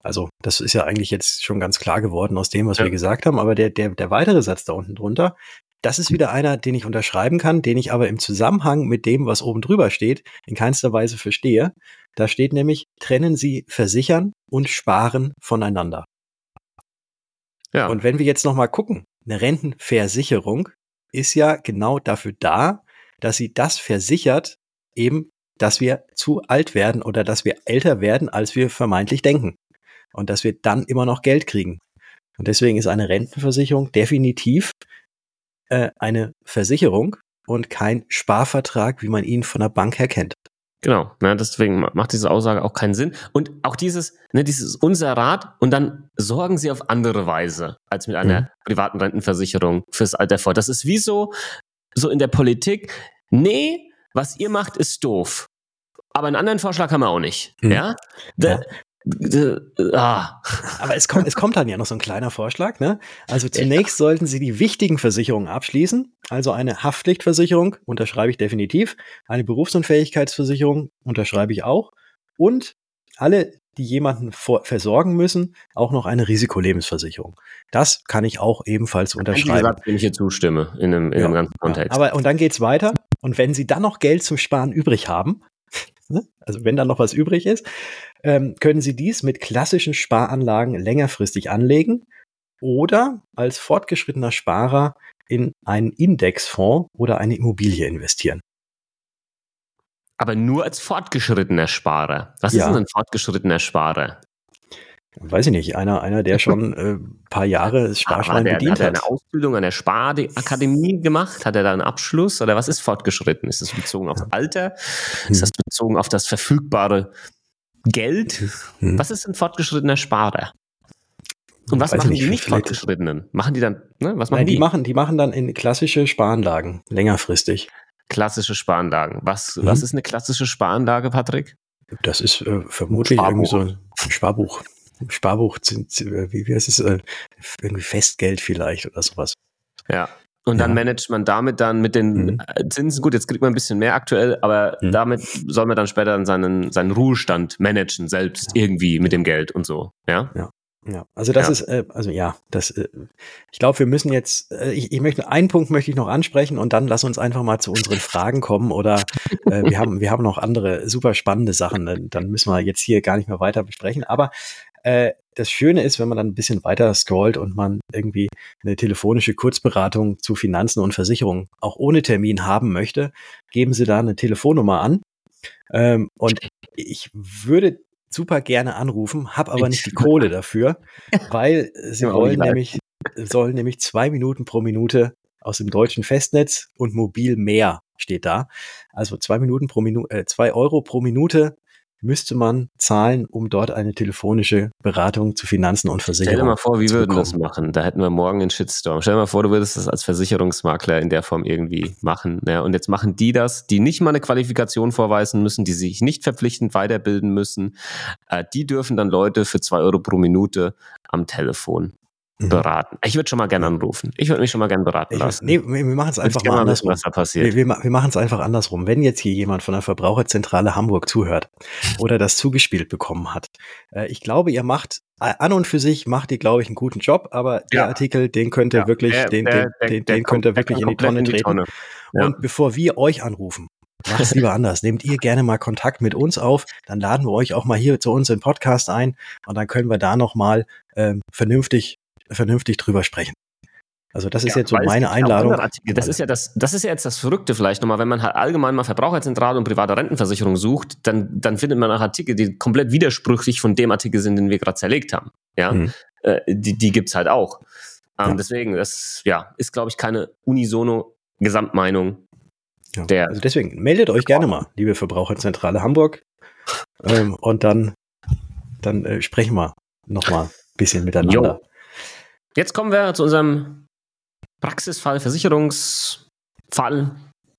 Also, das ist ja eigentlich jetzt schon ganz klar geworden aus dem, was ja. wir gesagt haben. Aber der, der, der weitere Satz da unten drunter, das ist wieder einer, den ich unterschreiben kann, den ich aber im Zusammenhang mit dem, was oben drüber steht, in keinster Weise verstehe. Da steht nämlich, trennen Sie Versichern und Sparen voneinander. Ja. Und wenn wir jetzt nochmal gucken, eine Rentenversicherung ist ja genau dafür da, dass sie das versichert, eben, dass wir zu alt werden oder dass wir älter werden, als wir vermeintlich denken. Und dass wir dann immer noch Geld kriegen. Und deswegen ist eine Rentenversicherung definitiv äh, eine Versicherung und kein Sparvertrag, wie man ihn von der Bank her kennt.
Genau, ne, deswegen macht diese Aussage auch keinen Sinn. Und auch dieses, ne, dieses unser Rat und dann sorgen sie auf andere Weise als mit einer mhm. privaten Rentenversicherung fürs Alter vor. Das ist wie so, so in der Politik, nee, was ihr macht, ist doof. Aber einen anderen Vorschlag haben wir auch nicht. Mhm. Ja?
ja. Ah. Aber es kommt, es kommt dann ja noch so ein kleiner Vorschlag. Ne? Also zunächst sollten Sie die wichtigen Versicherungen abschließen. Also eine Haftpflichtversicherung unterschreibe ich definitiv. Eine Berufsunfähigkeitsversicherung unterschreibe ich auch. Und alle, die jemanden versorgen müssen, auch noch eine Risikolebensversicherung. Das kann ich auch ebenfalls unterschreiben. Gesagt,
wenn ich hier zustimme in einem, in ja, einem ganzen Kontext.
Ja. Aber und dann geht's weiter. Und wenn Sie dann noch Geld zum Sparen übrig haben, ne? also wenn da noch was übrig ist, ähm, können Sie dies mit klassischen Sparanlagen längerfristig anlegen oder als fortgeschrittener Sparer in einen Indexfonds oder eine Immobilie investieren.
Aber nur als fortgeschrittener Sparer. Was ja. ist denn ein fortgeschrittener Sparer?
Weiß ich nicht, einer, einer der schon ein äh, paar Jahre Sparschwein der, bedient hat.
Hat er eine Ausbildung an der Sparakademie gemacht? Hat er da einen Abschluss? Oder was ist fortgeschritten? Ist das bezogen aufs Alter? Ist das bezogen auf das verfügbare Geld. Hm. Was ist ein fortgeschrittener Sparer? Und was Weiß machen nicht, die nicht fortgeschrittenen? Machen die dann, ne? Was machen Nein,
die? Die machen, die machen dann in klassische Sparanlagen, längerfristig.
Klassische Sparanlagen. Was, hm. was ist eine klassische Sparanlage, Patrick?
Das ist äh, vermutlich irgendwie so ein Sparbuch. Sparbuch, wie, wie heißt es? Äh, irgendwie Festgeld vielleicht oder sowas.
Ja, und dann ja. managt man damit dann mit den mhm. Zinsen, gut, jetzt kriegt man ein bisschen mehr aktuell, aber mhm. damit soll man dann später dann seinen, seinen Ruhestand managen, selbst ja. irgendwie mit dem Geld und so. Ja.
Ja. Ja, also das ja. ist, äh, also ja, das, äh, ich glaube, wir müssen jetzt, äh, ich, ich möchte, einen Punkt möchte ich noch ansprechen und dann lass uns einfach mal zu unseren Fragen kommen oder äh, wir haben, wir haben noch andere super spannende Sachen, dann, dann müssen wir jetzt hier gar nicht mehr weiter besprechen, aber äh, das Schöne ist, wenn man dann ein bisschen weiter scrollt und man irgendwie eine telefonische Kurzberatung zu Finanzen und Versicherungen auch ohne Termin haben möchte, geben Sie da eine Telefonnummer an. Ähm, und ich würde super gerne anrufen, habe aber nicht die Kohle dafür, weil sie wollen nämlich, sollen nämlich zwei Minuten pro Minute aus dem deutschen Festnetz und mobil mehr steht da. Also zwei Minuten pro Minute, äh, zwei Euro pro Minute müsste man zahlen, um dort eine telefonische Beratung zu Finanzen und Versicherung
Stell dir mal vor, wie würden
bekommen.
das machen? Da hätten wir morgen einen Shitstorm. Stell dir mal vor, du würdest das als Versicherungsmakler in der Form irgendwie machen. Ja, und jetzt machen die das, die nicht mal eine Qualifikation vorweisen müssen, die sich nicht verpflichtend weiterbilden müssen. Äh, die dürfen dann Leute für zwei Euro pro Minute am Telefon. Beraten. Ich würde schon mal gerne anrufen. Ich würde mich schon mal gerne beraten
Ich,
lassen.
nee, wir machen es einfach mal
mal wissen,
andersrum.
was da passiert.
Wir, wir, wir machen es einfach andersrum. Wenn jetzt hier jemand von der Verbraucherzentrale Hamburg zuhört oder das zugespielt bekommen hat, äh, ich glaube, ihr macht äh, an und für sich macht ihr, glaube ich, einen guten Job, aber der
Ja.
Artikel, den könnt ihr
Ja,
wirklich,
der-
den,
der-
den, den,
der
den könnt ihr wirklich in die Tonne treten.
Tonne. Ja.
Und bevor wir euch anrufen, macht's lieber anders. Nehmt ihr gerne mal Kontakt mit uns auf, dann laden wir euch auch mal hier zu uns in den Podcast ein und dann können wir da nochmal ähm, vernünftig, vernünftig drüber sprechen. Also das ist
Ja,
jetzt so
es
meine Einladung.
Artikel. Das ist ja das, das ist ja jetzt das Verrückte vielleicht nochmal, wenn man halt allgemein mal Verbraucherzentrale und private Rentenversicherung sucht, dann, dann findet man auch Artikel, die komplett widersprüchlich von dem Artikel sind, den wir gerade zerlegt haben. Ja,
Mhm.
äh, die, die gibt's halt auch. Ähm,
Ja.
Deswegen, das ja, ist, glaube ich, keine unisono Gesamtmeinung
Ja.
der.
Also deswegen meldet euch gerne mal, liebe Verbraucherzentrale Hamburg. Ähm, und dann, dann äh, sprechen wir nochmal ein bisschen miteinander.
Jetzt kommen wir zu unserem Praxisfall, Versicherungsfall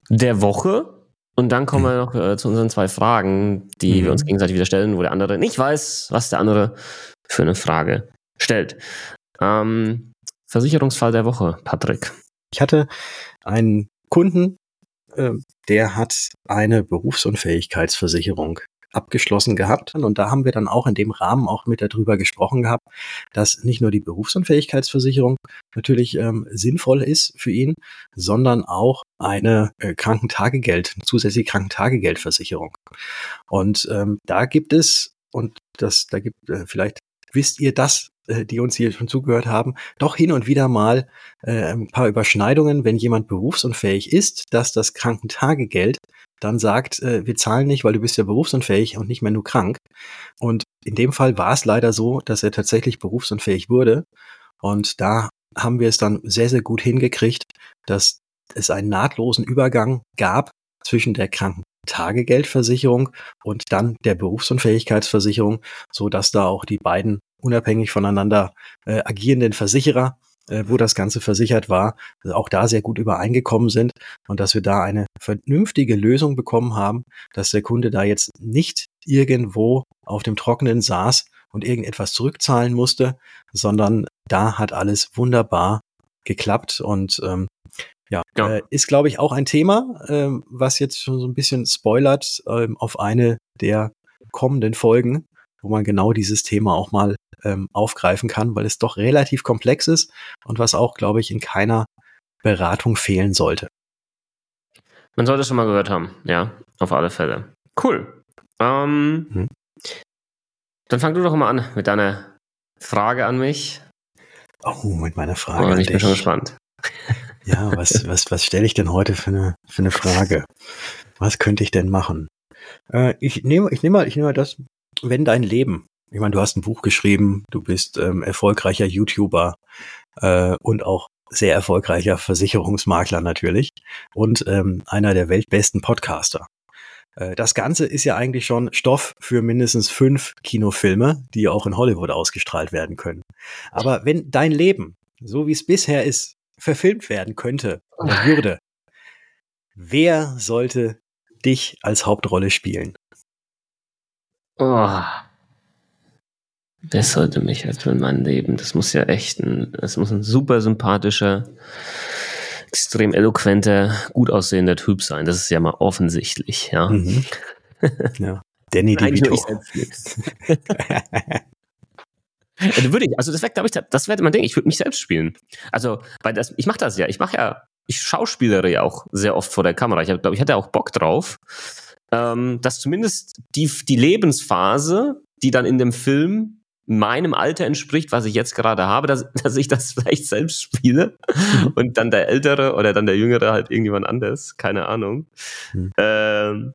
der Woche. Und dann kommen wir noch äh, zu unseren zwei Fragen, die
Mhm.
wir uns gegenseitig wieder stellen, wo der andere nicht weiß, was der andere für eine Frage stellt. Ähm, Versicherungsfall der Woche, Patrick.
Ich hatte einen Kunden, äh, der hat eine Berufsunfähigkeitsversicherung abgeschlossen gehabt. Und da haben wir dann auch in dem Rahmen auch mit darüber gesprochen gehabt, dass nicht nur die Berufsunfähigkeitsversicherung natürlich ähm, sinnvoll ist für ihn, sondern auch eine äh, Krankentagegeld, zusätzliche Krankentagegeldversicherung. Und ähm, da gibt es, und das, da gibt, äh, vielleicht wisst ihr das, äh, die uns hier schon zugehört haben, doch hin und wieder mal äh, ein paar Überschneidungen, wenn jemand berufsunfähig ist, dass das Krankentagegeld dann sagt, äh, wir zahlen nicht, weil du bist ja berufsunfähig und nicht mehr nur krank. Und in dem Fall war es leider so, dass er tatsächlich berufsunfähig wurde. Und da haben wir es dann sehr, sehr gut hingekriegt, dass es einen nahtlosen Übergang gab zwischen der Krankentagegeldversicherung und dann der Berufsunfähigkeitsversicherung, so dass da auch die beiden unabhängig voneinander äh, agierenden Versicherer äh, wo das Ganze versichert war, auch da sehr gut übereingekommen sind und dass wir da eine vernünftige Lösung bekommen haben, dass der Kunde da jetzt nicht irgendwo auf dem Trockenen saß und irgendetwas zurückzahlen musste, sondern da hat alles wunderbar geklappt und ähm, ja,
Ja.
Äh, ist glaube ich auch ein Thema, ähm, was jetzt schon so ein bisschen spoilert ähm, auf eine der kommenden Folgen, wo man genau dieses Thema auch mal ähm, aufgreifen kann, weil es doch relativ komplex ist und was auch, glaube ich, in keiner Beratung fehlen sollte.
Man sollte es schon mal gehört haben, ja, auf alle Fälle. Cool. Ähm,
Mhm.
Dann fang du doch mal an mit deiner Frage an mich.
Oh, mit meiner Frage. An
ich bin
dich.
schon gespannt.
Ja, was, was, was stelle ich denn heute für eine, für eine Frage? Was könnte ich denn machen? Äh, ich nehme, ich nehme mal, ich nehme mal das, wenn dein Leben, ich meine, du hast ein Buch geschrieben, du bist ähm, erfolgreicher YouTuber äh, und auch sehr erfolgreicher Versicherungsmakler natürlich und ähm, einer der weltbesten Podcaster. Äh, Das Ganze ist ja eigentlich schon Stoff für mindestens fünf Kinofilme, die auch in Hollywood ausgestrahlt werden können. Aber wenn dein Leben, so wie es bisher ist, verfilmt werden könnte oder würde, wer sollte dich als Hauptrolle spielen?
Oh. Wer sollte mich jetzt in meinem Leben? Das muss ja echt ein, das muss ein super sympathischer, extrem eloquenter, gut aussehender Typ sein. Das ist ja mal offensichtlich, ja.
Mhm. ja. Danny DeVito.
dann würde ich, also das wäre, glaube ich, das wäre mein Ding. Ich würde mich selbst spielen. Also, weil das, ich mache das ja. Ich mache ja, ich schauspielere ja auch sehr oft vor der Kamera. Ich glaube, ich hatte auch Bock drauf, ähm, dass zumindest die, die Lebensphase, die dann in dem Film meinem Alter entspricht, was ich jetzt gerade habe, dass, dass ich das vielleicht selbst spiele und dann der Ältere oder dann der Jüngere halt irgendjemand anders, keine Ahnung.
Hm.
Ähm,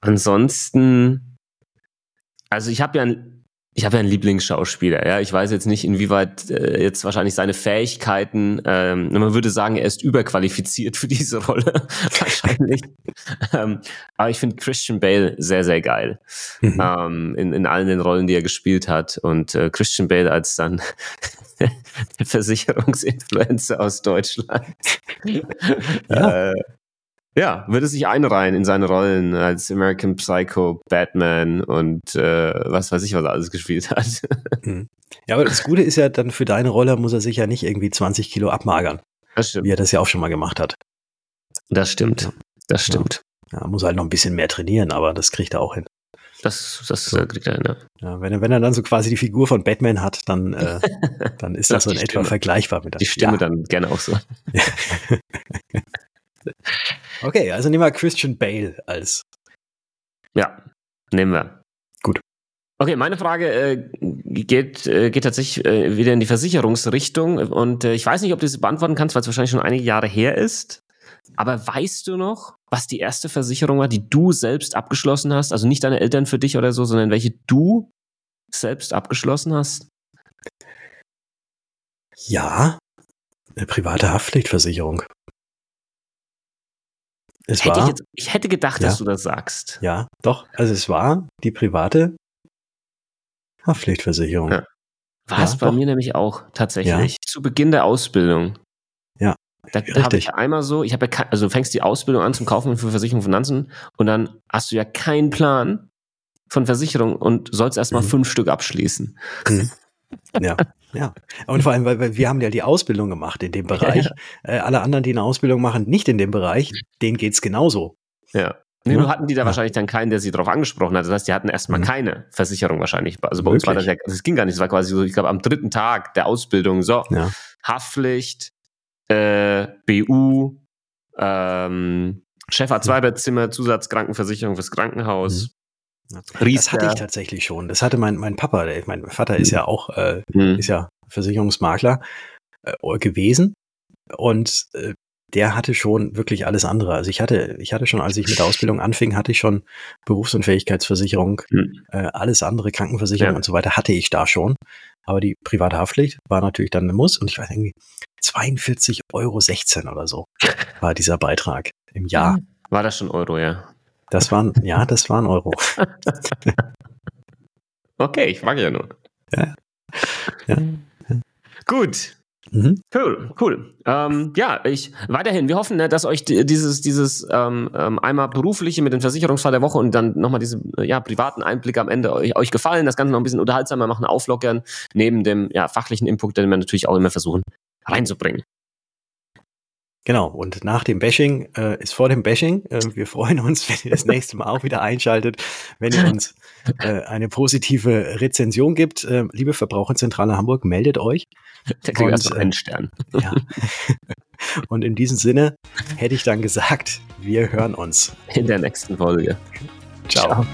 ansonsten, also ich habe ja ein ich habe ja einen Lieblingsschauspieler, ja. Ich weiß jetzt nicht, inwieweit äh, jetzt wahrscheinlich seine Fähigkeiten, ähm, man würde sagen, er ist überqualifiziert für diese Rolle, wahrscheinlich. ähm, aber ich finde Christian Bale sehr, sehr geil. Mhm. Ähm, in, in allen den Rollen, die er gespielt hat. Und äh, Christian Bale als dann der Versicherungsinfluencer aus Deutschland. ja. Äh, ja, würde sich einreihen in seine Rollen als American Psycho, Batman und äh, was weiß ich, was er alles gespielt hat.
Mhm. Ja, aber das Gute ist ja, dann für deine Rolle muss er sich ja nicht irgendwie 20 Kilo abmagern. Das stimmt. Wie er das ja auch schon mal gemacht hat.
Das stimmt. Das stimmt.
Ja, ja muss halt noch ein bisschen mehr trainieren, aber das kriegt er auch hin.
Das, das so. kriegt er hin, ja.
ja. wenn, er, wenn er dann so quasi die Figur von Batman hat, dann, äh, dann ist das so in etwa vergleichbar mit
der Die Stimme ja. dann gerne auch so.
Okay, also nehmen wir Christian Bale als.
Ja, nehmen wir.
Gut.
Okay, meine Frage äh, geht, äh, geht tatsächlich äh, wieder in die Versicherungsrichtung. Und äh, ich weiß nicht, ob du das beantworten kannst, weil es wahrscheinlich schon einige Jahre her ist. Aber weißt du noch, was die erste Versicherung war, die du selbst abgeschlossen hast? Also nicht deine Eltern für dich oder so, sondern welche du selbst abgeschlossen hast?
Ja, eine private Haftpflichtversicherung.
Es hätte war, ich, jetzt, ich, hätte gedacht, ja, dass du das sagst.
Ja, doch. Also es war die private Haftpflichtversicherung. Ja.
War es ja, bei doch. mir nämlich auch tatsächlich. Zu Beginn der Ausbildung.
Ja.
Da habe ich einmal so, ich habe ja, also du fängst die Ausbildung an zum Kaufen für Versicherung und Finanzen und dann hast du ja keinen Plan von Versicherung und sollst erstmal mhm. fünf Stück abschließen.
Mhm. Ja. Ja, und vor allem, weil, weil wir haben ja die Ausbildung gemacht in dem Bereich. Ja. Äh, alle anderen, die eine Ausbildung machen, nicht in dem Bereich, denen geht's genauso.
Ja. Nee, ja. Nur hatten die da ja. wahrscheinlich dann keinen, der sie darauf angesprochen hat. Das heißt, die hatten erstmal mhm. keine Versicherung wahrscheinlich. Also bei Wirklich? uns war das ja, das ging gar nicht. Das war quasi so, ich glaube, am dritten Tag der Ausbildung, so, ja. Haftpflicht, äh, BU, ähm, Chefarzt-Zweibettzimmer, Zusatzkrankenversicherung fürs Krankenhaus. Mhm.
Das hatte ich tatsächlich schon. Das hatte mein, mein Papa, der, mein Vater ist ja auch, äh, mhm. ist ja Versicherungsmakler äh, gewesen. Und äh, der hatte schon wirklich alles andere. Also ich hatte, ich hatte schon, als ich mit der Ausbildung anfing, hatte ich schon Berufsunfähigkeitsversicherung, mhm. äh, alles andere, Krankenversicherung ja. und so weiter, hatte ich da schon. Aber die private Haftpflicht war natürlich dann ein Muss und ich weiß irgendwie 42,16 Euro oder so war dieser Beitrag im Jahr.
War das schon Euro, ja?
Das waren, ja, das waren Euro.
okay, ich frage ja nur. Ja. ja. Gut. Mhm. Cool, cool. Ähm, ja, ich weiterhin. Wir hoffen, ne, dass euch dieses dieses ähm, ähm, einmal berufliche mit dem Versicherungsfall der Woche und dann nochmal diese ja privaten Einblick am Ende euch, euch gefallen. Das Ganze noch ein bisschen unterhaltsamer machen, auflockern neben dem ja fachlichen Input, den wir natürlich auch immer versuchen reinzubringen.
Genau, und nach dem Bashing äh, ist vor dem Bashing. Äh, wir freuen uns, wenn ihr das nächste Mal auch wieder einschaltet, wenn ihr uns äh, eine positive Rezension gibt. Äh, liebe Verbraucherzentrale Hamburg, meldet euch.
Der kriegt erst einen Stern. Ja.
Und in diesem Sinne hätte ich dann gesagt, wir hören uns.
In der nächsten Folge.
Ciao. Ciao.